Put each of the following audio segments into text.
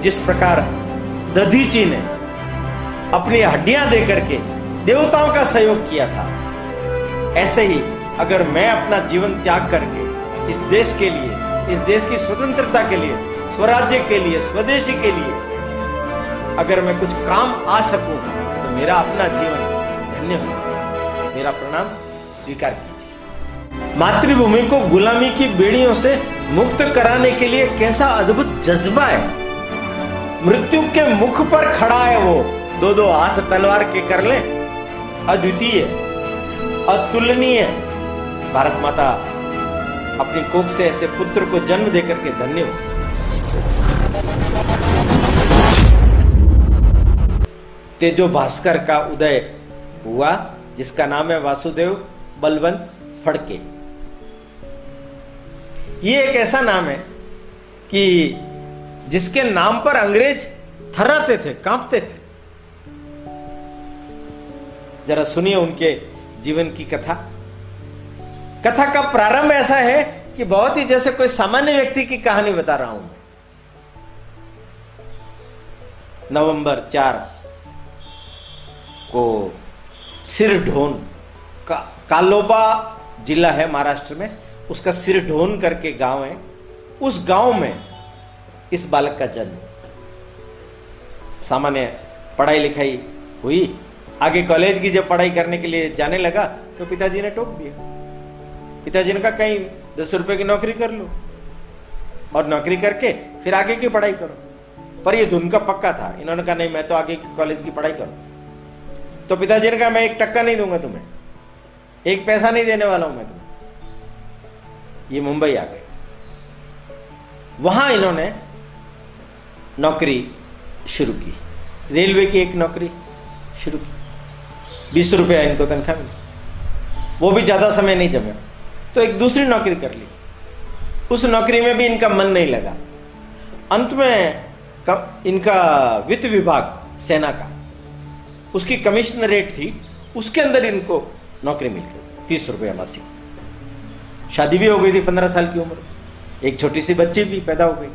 जिस प्रकार दधीची ने अपनी हड्डियाँ दे करके देवताओं का सहयोग किया था, ऐसे ही अगर मैं अपना जीवन त्याग करके इस देश के लिए, इस देश की स्वतंत्रता के लिए, स्वराज्य के लिए, स्वदेशी के लिए अगर मैं कुछ काम आ सकूँ तो मेरा अपना जीवन धन्य हो। मेरा प्रणाम, स्वीकार कीजिए। मातृभूमि को गुलामी की बेड़ियों से मुक्त कराने के लिए कैसा अद्भुत जज्बा है। मृत्यु के मुख पर खड़ा है वो। दो दो हाथ तलवार के कर ले। अद्वितीय, अतुलनीय। भारत माता, अपनी कोख से ऐसे पुत्र को जन्म देकर के धन्य हो। तेजो भास्कर का उदय हुआ, जिसका नाम है वासुदेव बलवंत फड़के। ये एक ऐसा नाम है कि जिसके नाम पर अंग्रेज़ थर्राते थे, कांपते थे। जरा सुनिए उनके जीवन की कथा। कथा का प्रारंभ ऐसा है कि बहुत ही जैसे कोई सामान्य व्यक्ति की कहानी बता रहा हूँ मैं। नवंबर चार को सिरढोन का कालोबा जिला है महाराष्ट्र में। उसका सिरढोन करके गाँव है। उस गाँव में इस बालक का जन्म। सामान्य पढ़ाई लिखाई हुई। आगे कॉलेज की जब पढ़ाई करने के लिए जाने लगा तो पिताजी ने टोक दिया। पिताजी ने कहा, कहीं दस रुपए की नौकरी कर लो और नौकरी करके फिर आगे की पढ़ाई करो। पर ये धुन का पक्का था। इन्होंने कहा, नहीं, मैं तो आगे कॉलेज की पढ़ाई करूँ। तो पिताजी ने कहा, मैं एक टक्का नहीं दूँगा तुम्हें। एक पैसा नहीं देने वाला हूँ मैं तुम्हें। ये मुंबई आ गए। वहाँ इन्होंने नौकरी शुरू की। रेलवे की एक नौकरी शुरू की। बीस रुपया इनको तनख्वाह मिली। वो भी ज़्यादा समय नहीं जमे। तो एक दूसरी नौकरी कर ली। उस नौकरी में भी इनका मन नहीं लगा। अंत में कम, इनका वित्त विभाग सेना का उसकी कमीशन रेट थी उसके अंदर इनको नौकरी मिल गई। तीस रुपया मासिक। शादी भी हो गई थी पंद्रह साल की उम्र। एक छोटी सी बच्ची भी पैदा हो गई।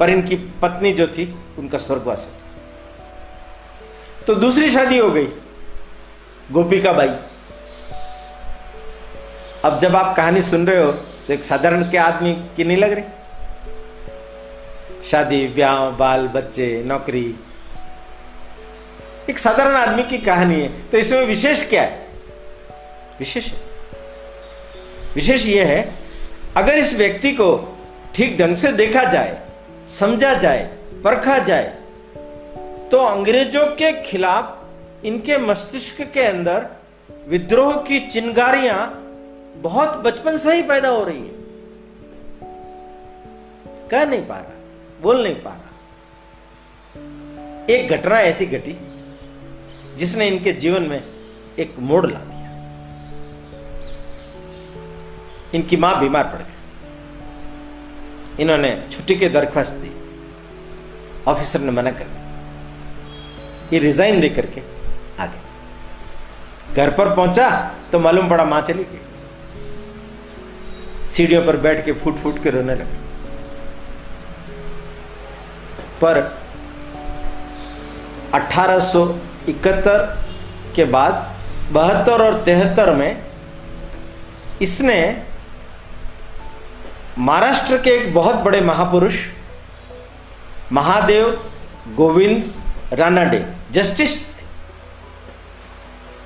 पर इनकी पत्नी जो थी, उनका स्वर्गवास तो दूसरी शादी हो गई, गोपिका बाई। अब जब आप कहानी सुन रहे हो तो एक साधारण के आदमी की नहीं लग रही? शादी, ब्याह, बाल, बच्चे, नौकरी। एक साधारण आदमी की कहानी है। तो इसमें विशेष क्या है? विशेष विशेष यह है, अगर इस व्यक्ति को ठीक ढंग से देखा जाए समझा जाए, परखा जाए। तो अंग्रेज़ों के खिलाफ इनके मस्तिष्क के अंदर विद्रोह की चिंगारियाँ बहुत बचपन से ही पैदा हो रही है। कह नहीं पा रहा, बोल नहीं पा रहा। एक घटना ऐसी घटी, जिसने इनके जीवन में एक मोड़ ला दिया। इनकी माँ बीमार पड़ गई। इन्होंने छुट्टी की दरख्वास्त दी। ऑफिसर ने मना कर दिया। ये रिजाइन दे करके आ गए घर पर पहुँचा तो मालूम पड़ा माँ चली गई। सीढ़ियों पर बैठ के फूट फूट के रोने लगे। पर 1871 के बाद बहत्तर और तिहत्तर में इसने महाराष्ट्र के एक बहुत बड़े महापुरुष, महादेव गोविंद रानाडे, जस्टिस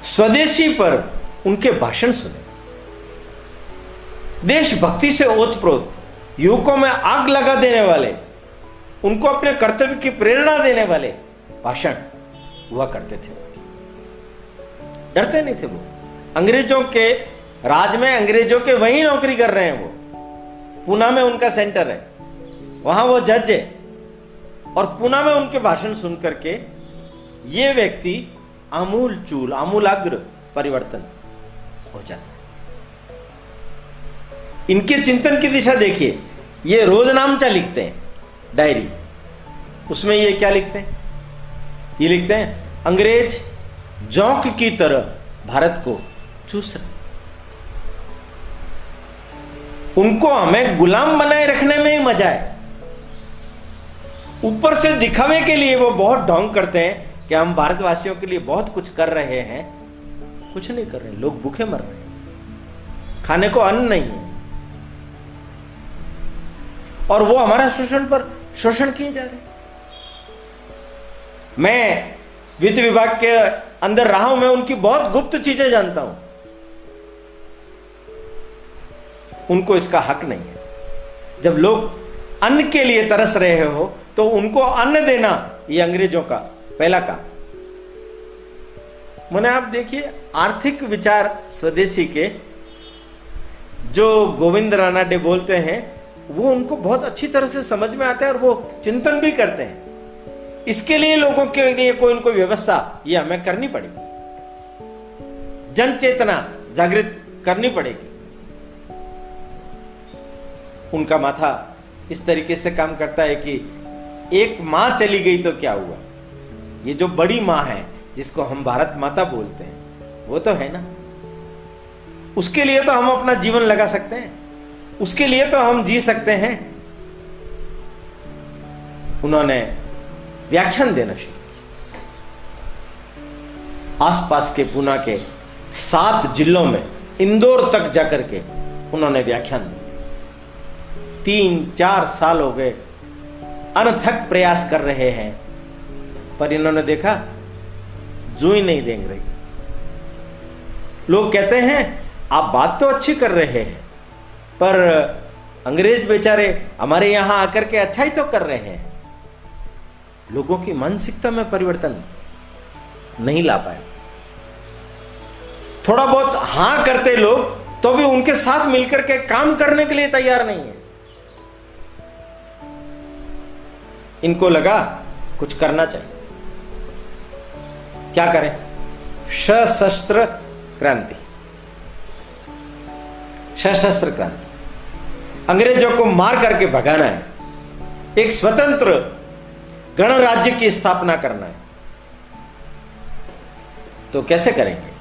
स्वदेशी पर उनके भाषण सुने। देशभक्ति से ओतप्रोत, युवकों में आग लगा देने वाले, उनको अपने कर्तव्य की प्रेरणा देने वाले भाषण हुआ करते थे। डरते नहीं थे वो। अंग्रेज़ों के राज में अंग्रेज़ों के वही नौकरी कर रहे हैं वो। पूना में उनका सेंटर है। वहाँ वो जज है। और पूना में उनके भाषण सुन करके ये व्यक्ति आमूल चूल आमूलाग्र परिवर्तन हो जाता है। इनके चिंतन की दिशा देखिए। ये रोज नामचा लिखते हैं, डायरी। उसमें ये क्या लिखते हैं? ये लिखते हैं, अंग्रेज़ जौक की तरह भारत को चूस रहे उनको हमें गुलाम बनाए रखने में ही मज़ा है। ऊपर से दिखावे के लिए वो बहुत ढोंग करते हैं कि हम भारतवासियों के लिए बहुत कुछ कर रहे हैं। कुछ नहीं कर रहे, लोग भूखे मर रहे हैं। खाने को अन्न नहीं है। और वो हमारा शोषण पर शोषण किए जा रहे मैं वित्त विभाग के अंदर रहा हूँ, मैं उनकी बहुत गुप्त चीज़ें जानता हूँ। उनको इसका हक नहीं है। जब लोग अन्न के लिए तरस रहे हो तो उनको अन्न देना, ये अंग्रेज़ों का पहला काम। मैंने आप देखिए, आर्थिक विचार स्वदेशी के, जो गोविंद रानाडे बोलते हैं, वो उनको बहुत अच्छी तरह से समझ में आता है और वो चिंतन भी करते हैं। इसके लिए लोगों के लिए कोई ना कोई व्यवस्था, ये हमें करनी पड़ेगी। जन चेतना जागृत करनी पड़ेगी। उनका माथा इस तरीके से काम करता है कि एक माँ चली गई तो क्या हुआ? ये जो बड़ी माँ है, जिसको हम भारत माता बोलते हैं, वो तो है ना? उसके लिए तो हम अपना जीवन लगा सकते हैं। उसके लिए तो हम जी सकते हैं। उन्होंने व्याख्यान देना शुरू किया। आसपास के पुना के सात जिलों में इंदौर तक जाकर के उन्होंने व्याख्यान दिया। तीन, चार साल हो गए। अनथक प्रयास कर रहे हैं। पर इन्होंने देखा, जू ही नहीं देंग रही। लोग कहते हैं, आप बात तो अच्छी कर रहे हैं, पर अंग्रेज़ बेचारे हमारे यहाँ आकर के अच्छा ही तो कर रहे हैं। लोगों की मानसिकता में परिवर्तन नहीं ला पाए। थोड़ा बहुत हाँ करते लोग तो भी उनके साथ मिलकर के काम करने के लिए तैयार नहीं है। इनको लगा कुछ करना चाहिए। क्या करें? सशस्त्र क्रांति। सशस्त्र क्रांति। अंग्रेज़ों को मार करके भगाना है। एक स्वतंत्र गणराज्य की स्थापना करना है। तो कैसे करेंगे?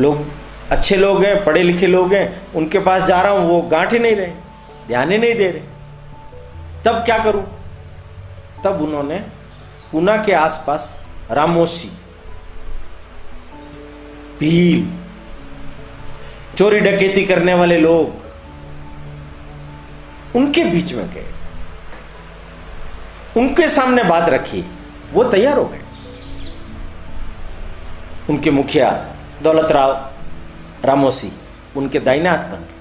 लोग अच्छे लोग हैं, पढ़े लिखे लोग हैं, उनके पास जा रहा हूँ, वो गांठ ही नहीं रहे। ध्यान ही नहीं दे रहे। तब क्या करूँ? तब उन्होंने पुना के आसपास रामोसी भील, चोरी डकैती करने वाले लोग उनके बीच में गए। उनके सामने बात रखी, वो तैयार हो गए। उनके मुखिया दौलत राव रामोसी उनके दाइना हाथ बन गए।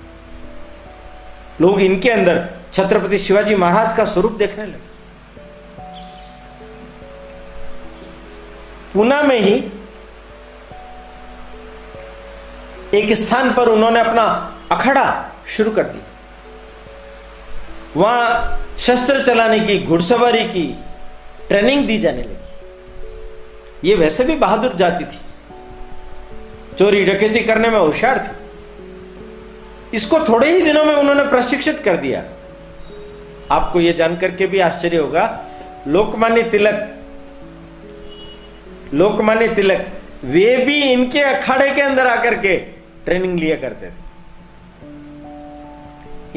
लोग इनके अंदर छत्रपति शिवाजी महाराज का स्वरूप देखने लगे। पूना में ही एक स्थान पर उन्होंने अपना अखड़ा शुरू कर दिया। वहाँ शस्त्र चलाने की, घुड़सवारी की ट्रेनिंग दी जाने लगी। ये वैसे भी बहादुर जाति थी। चोरी डकैती करने में होशियार थी। इसको थोड़े ही दिनों में उन्होंने प्रशिक्षित कर दिया। आपको यह जानकर के भी आश्चर्य होगा, लोकमान्य तिलक लोकमान्य तिलक, वे भी इनके अखाड़े के अंदर आकर के ट्रेनिंग लिया करते थे।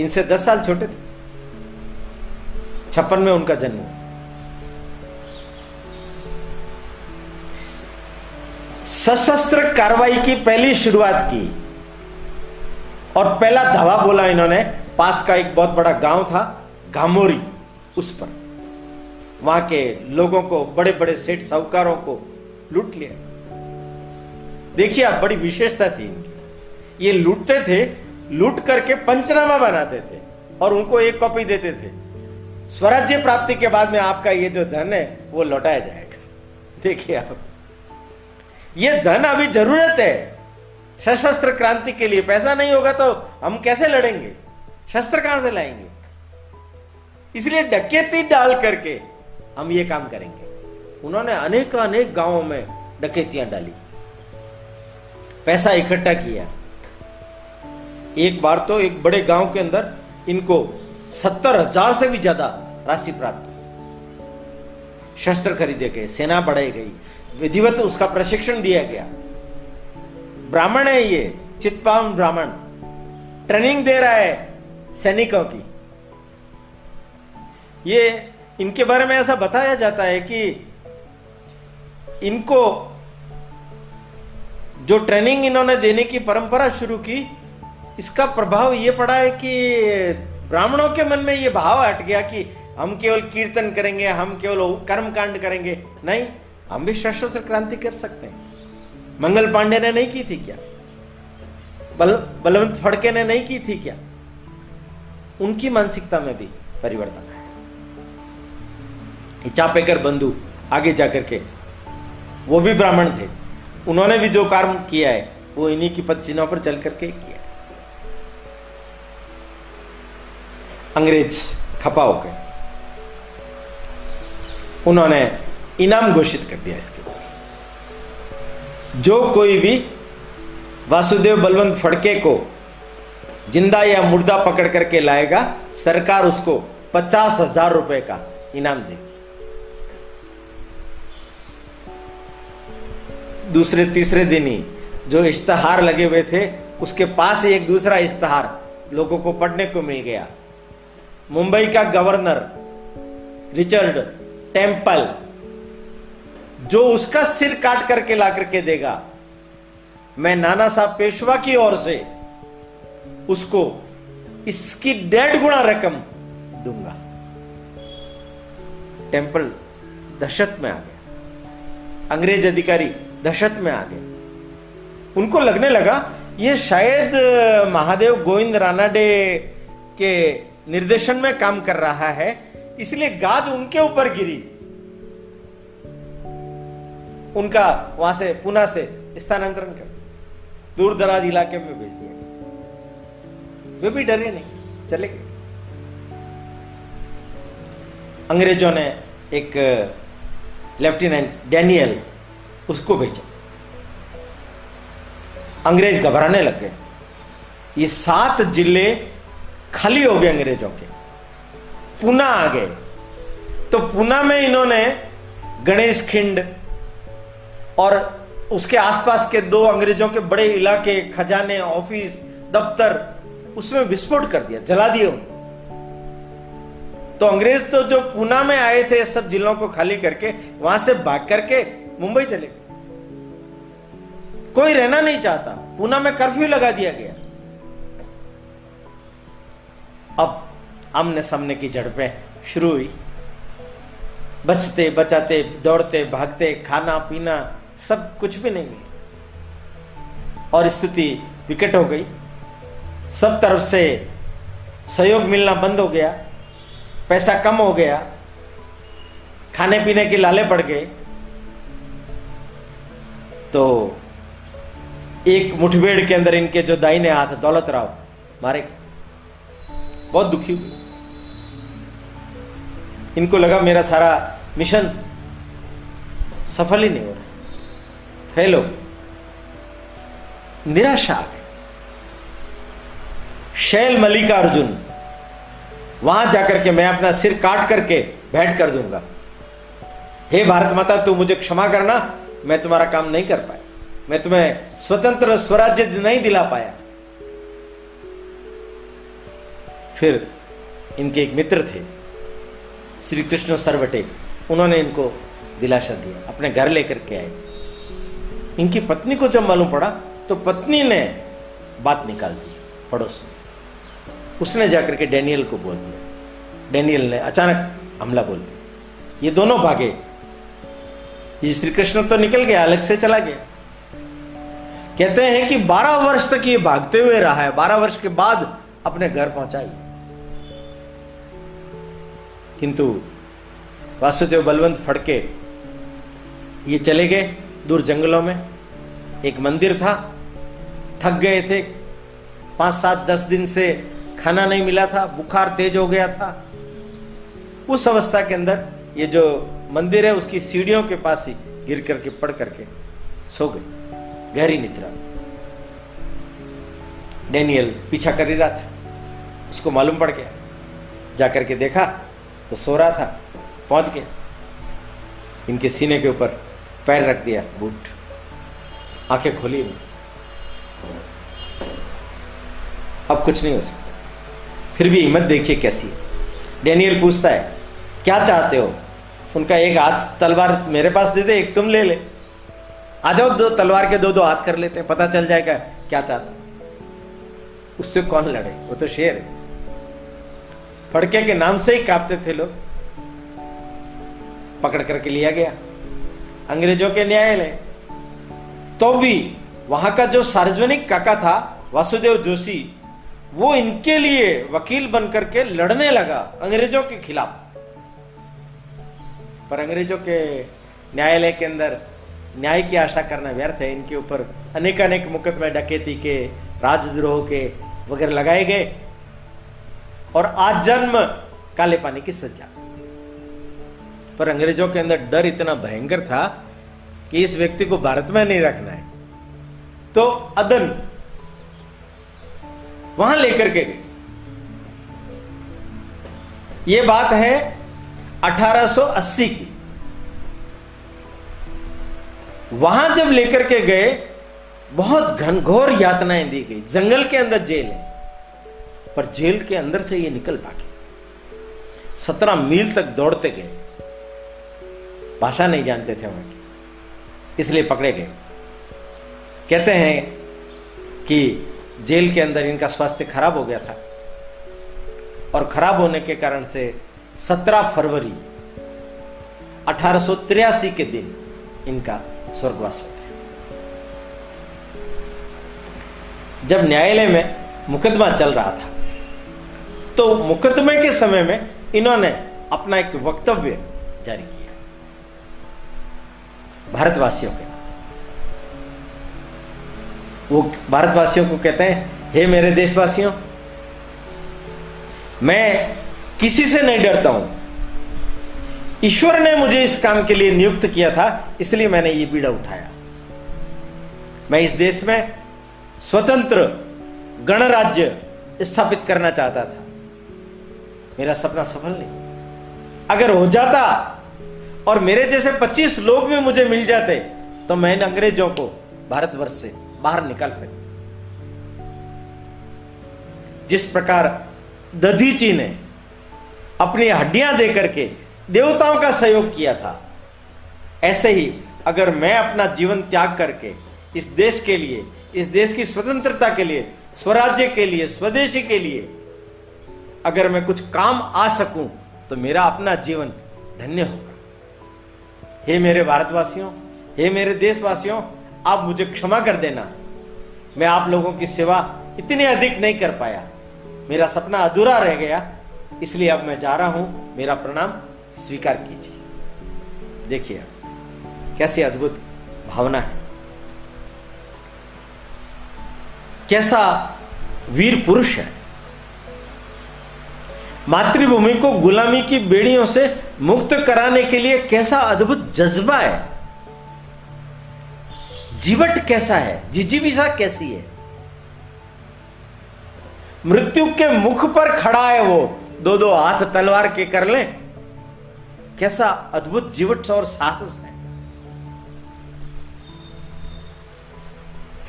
इनसे दस साल छोटे थे। छप्पन में उनका जन्म सशस्त्र कार्रवाई की पहली शुरुआत की। और पहला धावा बोला इन्होंने, पास का एक बहुत बड़ा गाँव था, घामोरी, उस पर। वहाँ के लोगों को बड़े बड़े सेठ साहूकारों को लूट लिया। देखिए आप, बड़ी विशेषता थी इनकी। ये लूटते थे, लूट करके पंचनामा बनाते थे और उनको एक कॉपी देते थे। स्वराज्य प्राप्ति के बाद में आपका ये जो धन है, वो लौटाया जाएगा। देखिए आप, ये धन अभी ज़रूरत है। सशस्त्र क्रांति के लिए पैसा नहीं होगा तो हम कैसे लड़ेंगे? शस्त्र कहाँ से लाएँगे? इसलिए डकैती डाल करके हम ये काम करेंगे। उन्होंने अनेक अनेक गाँवों में डकैतियाँ डाली। पैसा इकट्ठा किया। एक बार तो एक बड़े गाँव के अंदर इनको सत्तर हज़ार से भी ज़्यादा राशि प्राप्त हुई। शस्त्र खरीदे गए, सेना बढ़ाई गई, विधिवत उसका प्रशिक्षण दिया गया। ब्राह्मण है ये चित्पावन ब्राह्मण। ट्रेनिंग दे रहा है सैनिकों की। ये इनके बारे में ऐसा बताया जाता है कि इनको जो ट्रेनिंग इन्होंने देने की परंपरा शुरू की, इसका प्रभाव ये पड़ा है कि ब्राह्मणों के मन में ये भाव हट गया कि हम केवल कीर्तन करेंगे, हम केवल कर्म कांड करेंगे। नहीं, हम भी सशस्त्र क्रांति कर सकते हैं। मंगल पांडे ने नहीं की थी क्या? बल, बलवंत फड़के ने नहीं की थी क्या? उनकी मानसिकता में भी परिवर्तन है चापेकर बंधु आगे जाकर के, वो भी ब्राह्मण थे। उन्होंने भी जो कर्म किया है, वो इन्हीं की पद चिन्हों पर चल करके किया। अंग्रेज़ खपा हो गए। उन्होंने इनाम घोषित कर दिया इसके ऊपर। जो कोई भी वासुदेव बलवंत फड़के को ज़िंदा या मुर्दा पकड़ करके लाएगा, सरकार उसको पचास हज़ार रुपए का इनाम देगी। दूसरे, तीसरे दिन ही जो इश्तहार लगे हुए थे, उसके पास ही एक दूसरा इश्तहार लोगों को पढ़ने को मिल गया। मुंबई का गवर्नर रिचर्ड टेंपल जो उसका सिर काट करके ला करके देगा। मैं नाना साहब पेशवा की ओर से उसको इसकी डेढ़ गुणा रकम दूँगा। टेंपल दहशत में आ गया। अंग्रेज़ अधिकारी दहशत में आ गए। उनको लगने लगा, ये शायद महादेव गोविंद रानाडे के निर्देशन में काम कर रहा है, इसलिए गाज उनके ऊपर गिरी। उनका वहाँ से पुना से स्थानांतरण कर। दूर दराज इलाके में भेज दिया। वे भी डरे नहीं, चले गए। अंग्रेज़ों ने एक लेफ्टिनेंट डैनियल उसको भेजा। अंग्रेज़ घबराने लग गए। ये सात ज़िले खाली हो गए अंग्रेज़ों के। पुना आ गए। तो पुना में इन्होंने गणेश खिंड और उसके आसपास के दो अंग्रेज़ों के बड़े इलाके, खजाने, ऑफ़िस, दफ्तर, उसमें विस्फोट कर दिया, जला दिए तो अंग्रेज़ तो जो पूना में आए थे, सब जिलों को खाली करके, वहाँ से भाग करके मुंबई चले गए। कोई रहना नहीं चाहता। पूना में कर्फ्यू लगा दिया गया। अब आमने सामने की झड़पें शुरू हुई। बचते, बचाते, दौड़ते, भागते, खाना, पीना सब कुछ भी नहीं मिला और स्थिति विकट हो गई। सब तरफ़ से सहयोग मिलना बंद हो गया। पैसा कम हो गया। खाने पीने के लाले पड़ गए तो एक मुठभेड़ के अंदर इनके जो दाहिने हाथ दौलत राव, मारे बहुत दुखी हुए। इनको लगा मेरा सारा मिशन सफल ही नहीं हो रहा। फेल हो निराशा आ गई शैल मल्लिकार्जुन, वहाँ जाकर के मैं अपना सिर काट करके भेंट कर दूँगा। हे भारत माता, तू मुझे क्षमा करना, मैं तुम्हारा काम नहीं कर पाया। मैं तुम्हें स्वतंत्र स्वराज्य नहीं दिला पाया। फिर इनके एक मित्र थे, श्री कृष्ण सरवटे, उन्होंने इनको दिलासा दिया। अपने घर लेकर के आए। इनकी पत्नी को जब मालूम पड़ा तो पत्नी ने बात निकाल दी, पड़ोस में। उसने जाकर के डैनियल को बोल दिया। डैनियल ने अचानक हमला बोल दिया। ये दोनों भागे। ये श्री कृष्ण तो निकल गया, अलग से चला गया। कहते हैं कि 12 वर्ष तक ये भागते हुए रहा है। 12 वर्ष के बाद अपने घर पहुंचाई। किंतु वासुदेव बलवंत फड़के ये चले गए। दूर जंगलों में। एक मंदिर था। थक गए थे। पाँच सात दस दिन से खाना नहीं मिला था। बुखार तेज हो गया था। उस अवस्था के अंदर ये जो मंदिर है, उसकी सीढ़ियों के पास ही गिर करके, पड़ करके सो गए गहरी निद्रा। डेनियल पीछा कर ही रहा था। उसको मालूम पड़ गया। जाकर के देखा तो सो रहा था। पहुँच गया। इनके सीने के ऊपर पैर रख दिया, बूट। आँखें खोली। अब कुछ नहीं हो सकता। फिर भी हिम्मत देखिए कैसी डेनियल पूछता है, क्या चाहते हो? उनका एक हाथ तलवार मेरे पास दे दे, एक तुम ले ले। आ जाओ, दो तलवार के दो दो हाथ कर लेते हैं, पता चल जाएगा क्या चाहता उससे कौन लड़े? वो तो शेर है। फड़के के नाम से ही कांपते थे लोग। पकड़ करके लिया गया। अंग्रेज़ों के न्यायालय। तो भी वहाँ का जो सार्वजनिक काका था, वासुदेव जोशी, वो इनके लिए वकील बनकर के लड़ने लगा अंग्रेज़ों के खिलाफ। पर अंग्रेज़ों के न्यायालय के अंदर न्याय की आशा करना व्यर्थ है। इनके ऊपर अनेक अनेक मुकदमे डकैती के, राजद्रोह के वगैरह लगाए गए। और आज जन्म काले पानी की सज्जा। पर अंग्रेज़ों के अंदर डर इतना भयंकर था कि इस व्यक्ति को भारत में नहीं रखना है। तो अदन वहाँ लेकर के यह बात है 1880 की। वहाँ जब लेकर के गए, बहुत घनघोर यातनाएँ दी गई। जंगल के अंदर जेल है, पर जेल के अंदर से ये निकल पाके सत्रह मील तक दौड़ते गए। भाषा नहीं जानते थे वहाँ की। इसलिए पकड़े गए। कहते हैं कि जेल के अंदर इनका स्वास्थ्य खराब हो गया था और खराब होने के कारण से 17 फरवरी अठारह के दिन इनका स्वर्गवास हो गया। जब न्यायालय में मुकदमा चल रहा था तो मुकदमे के समय में इन्होंने अपना एक वक्तव्य जारी किया। भारतवासियों के वो भारतवासियों को कहते हैं, हे मेरे देशवासियों, मैं किसी से नहीं डरता हूँ। ईश्वर ने मुझे इस काम के लिए नियुक्त किया था, इसलिए मैंने ये बीड़ा उठाया। मैं इस देश में स्वतंत्र गणराज्य स्थापित करना चाहता था। मेरा सपना सफल नहीं। अगर हो जाता और मेरे जैसे 25 लोग भी मुझे मिल जाते तो मैं अंग्रेज़ों को भारतवर्ष से बाहर निकाल फेंक जिस प्रकार दधीची ने अपनी हड्डियाँ देकर के देवताओं का सहयोग किया था, ऐसे ही अगर मैं अपना जीवन त्याग करके इस देश के लिए, इस देश की स्वतंत्रता के लिए, स्वराज्य के लिए, स्वदेशी के लिए अगर मैं कुछ काम आ सकूँ तो मेरा अपना जीवन धन्य होगा। हे मेरे भारतवासियों, हे मेरे देशवासियों, आप मुझे क्षमा कर देना। मैं आप लोगों की सेवा इतनी अधिक नहीं कर पाया। मेरा सपना अधूरा रह गया, इसलिए अब मैं जा रहा हूँ। मेरा प्रणाम, स्वीकार कीजिए। देखिए, कैसी अद्भुत भावना है। कैसा वीर पुरुष है। मातृभूमि को गुलामी की बेड़ियों से मुक्त कराने के लिए कैसा अद्भुत जज्बा है? जीवट कैसा है? जिजीविसा कैसी है? मृत्यु के मुख पर खड़ा है वो। दो दो हाथ तलवार के कर ले। कैसा अद्भुत जीवट और साहस है।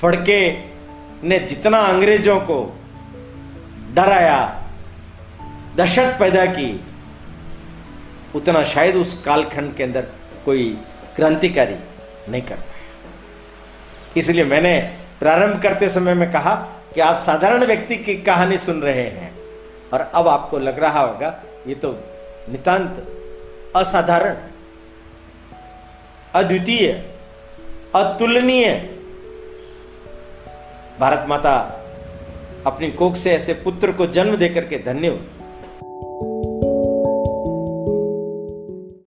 फड़के ने जितना अंग्रेज़ों को डराया दहशत पैदा की। उतना शायद उस कालखंड के अंदर कोई क्रांतिकारी नहीं कर पाया। इसलिए मैंने प्रारंभ करते समय में कहा कि आप साधारण व्यक्ति की कहानी सुन रहे हैं और अब आपको लग रहा होगा, ये तो नितांत असाधारण, अद्वितीय, अतुलनीय। भारत माता अपनी कोख से ऐसे पुत्र को जन्म देकर के धन्य हुई